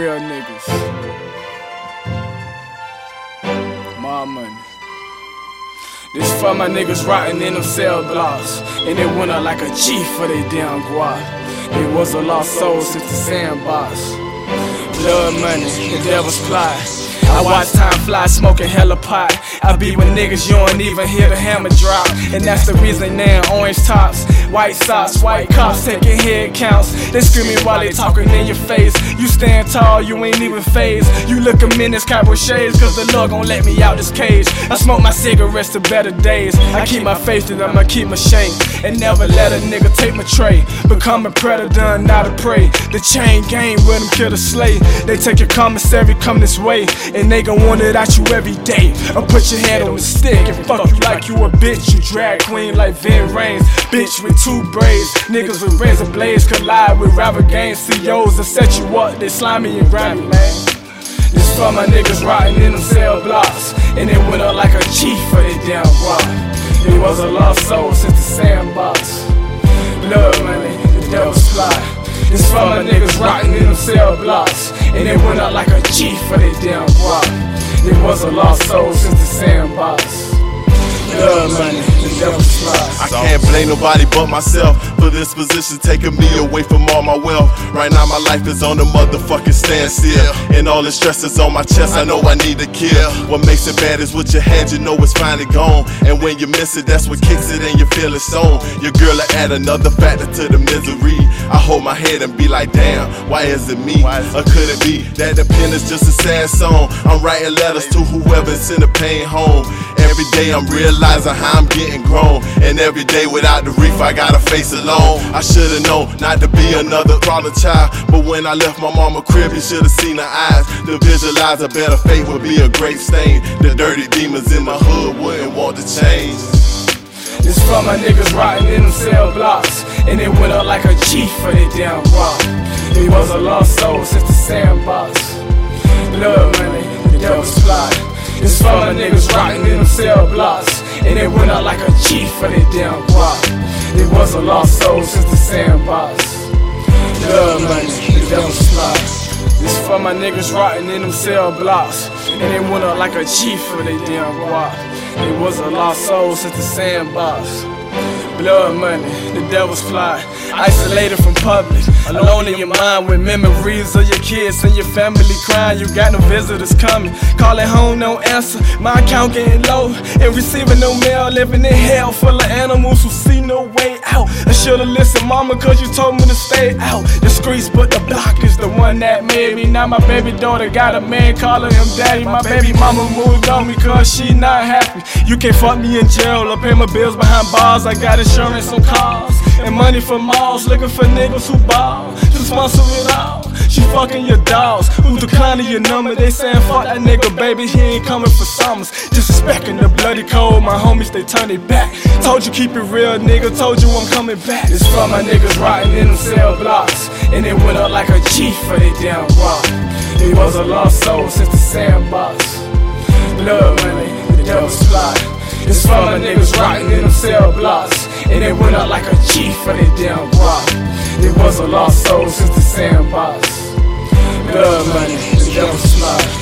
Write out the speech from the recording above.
real niggas. My money. This for my niggas rotting in them cell blocks. And they went up like a chief for they damn guap. It was a lost soul since the sandbox. Blood money, the devil's plot. I watch time fly, smoking hella pot. I be with niggas, you don't even hear the hammer drop. And that's the reason in orange tops, white socks, white cops taking head counts. They screaming while they talking in your face. You stand tall, you ain't even fazed. You look a menace, cowboy shades, cause the Lord gon' let me out this cage. I smoke my cigarettes to better days. I keep my faith in I'ma keep my shame. And never let a nigga take my tray. Become a predator, not a prey. The chain gang with them kill the slay. They take your commissary, come this way. And they gon' want it out you every day. Or put your head on the stick and fuck you like you a bitch. You drag queen like Vin Rains. Bitch with two braids. Niggas with razor blades collide with rival gang CEOs that set you up. They slimy and grimy, man. This for my niggas rotting in them cell blocks. And they went up like a chief for their damn rock. It was a lost soul since the sandbox. Blood money, the devil's fly. This for my niggas rotting in them cell blocks. And they went out like a chief for their damn rock. It was a lost soul since the sandbox. Blood money, I can't blame nobody but myself for this position taking me away from all my wealth. Right now, my life is on a motherfucking standstill. And all the stress is on my chest, I know I need to kill. What makes it bad is with your hands, you know it's finally gone. And when you miss it, that's what kicks it and you feel it's on. Your girl will add another factor to the misery. I hold my head and be like, damn, why is it me? Or could it be that the pen is just a sad song? I'm writing letters to whoever's in the pain home. Every day I'm realizing how I'm getting grown. And every day without the reef, I gotta face alone. I should've known not to be another problem child. But when I left my mama crib, you should've seen her eyes. To visualize a better fate would be a great stain. The dirty demons in my hood wouldn't want to change. This from my niggas rotting in them cell blocks. And they went up like a chief for their damn rock. He was a lost soul since the sandbox. Blood money, the devil's fly. This for my niggas rotting in them cell blocks. And they went out like a chief for their damn rock. It was a lost soul since the sandbox. Blood money, the devil's fly. This for my niggas rotting in them cell blocks. And they went up like a chief for their damn rock. It was a lost soul since the sandbox. Blood money, the devil's fly. Isolated from public, alone in your mind with memories of your kids and your family crying. You got no visitors coming, calling home, no answer. My account getting low and receiving no mail. Living in hell full of animals who see no way out. I should've listened, mama, cause you told me to stay out. The streets, but the block is the one that made me. Now my baby daughter got a man calling him daddy. My baby mama moved on me cause she not happy. You can't fuck me in jail or pay my bills behind bars. I got insurance on cars and money for malls. Looking for niggas who ball to sponsor it. She fucking your dogs who declining your number. They saying fuck that nigga, baby. He ain't coming for summers. Disrespecting the bloody code. My homies they turn it back. Told you keep it real, nigga. Told you I'm coming back. It's from my niggas rotting in them cell blocks, and they went up like a chief for they damn rock. He was a lost soul since the sandbox. Blood money, the devil's fly. It's from my niggas rotting in them cell blocks. And they went up like a chief for they damn rock. It was a lost soul since the sandbox. Blood money, the devil's fly.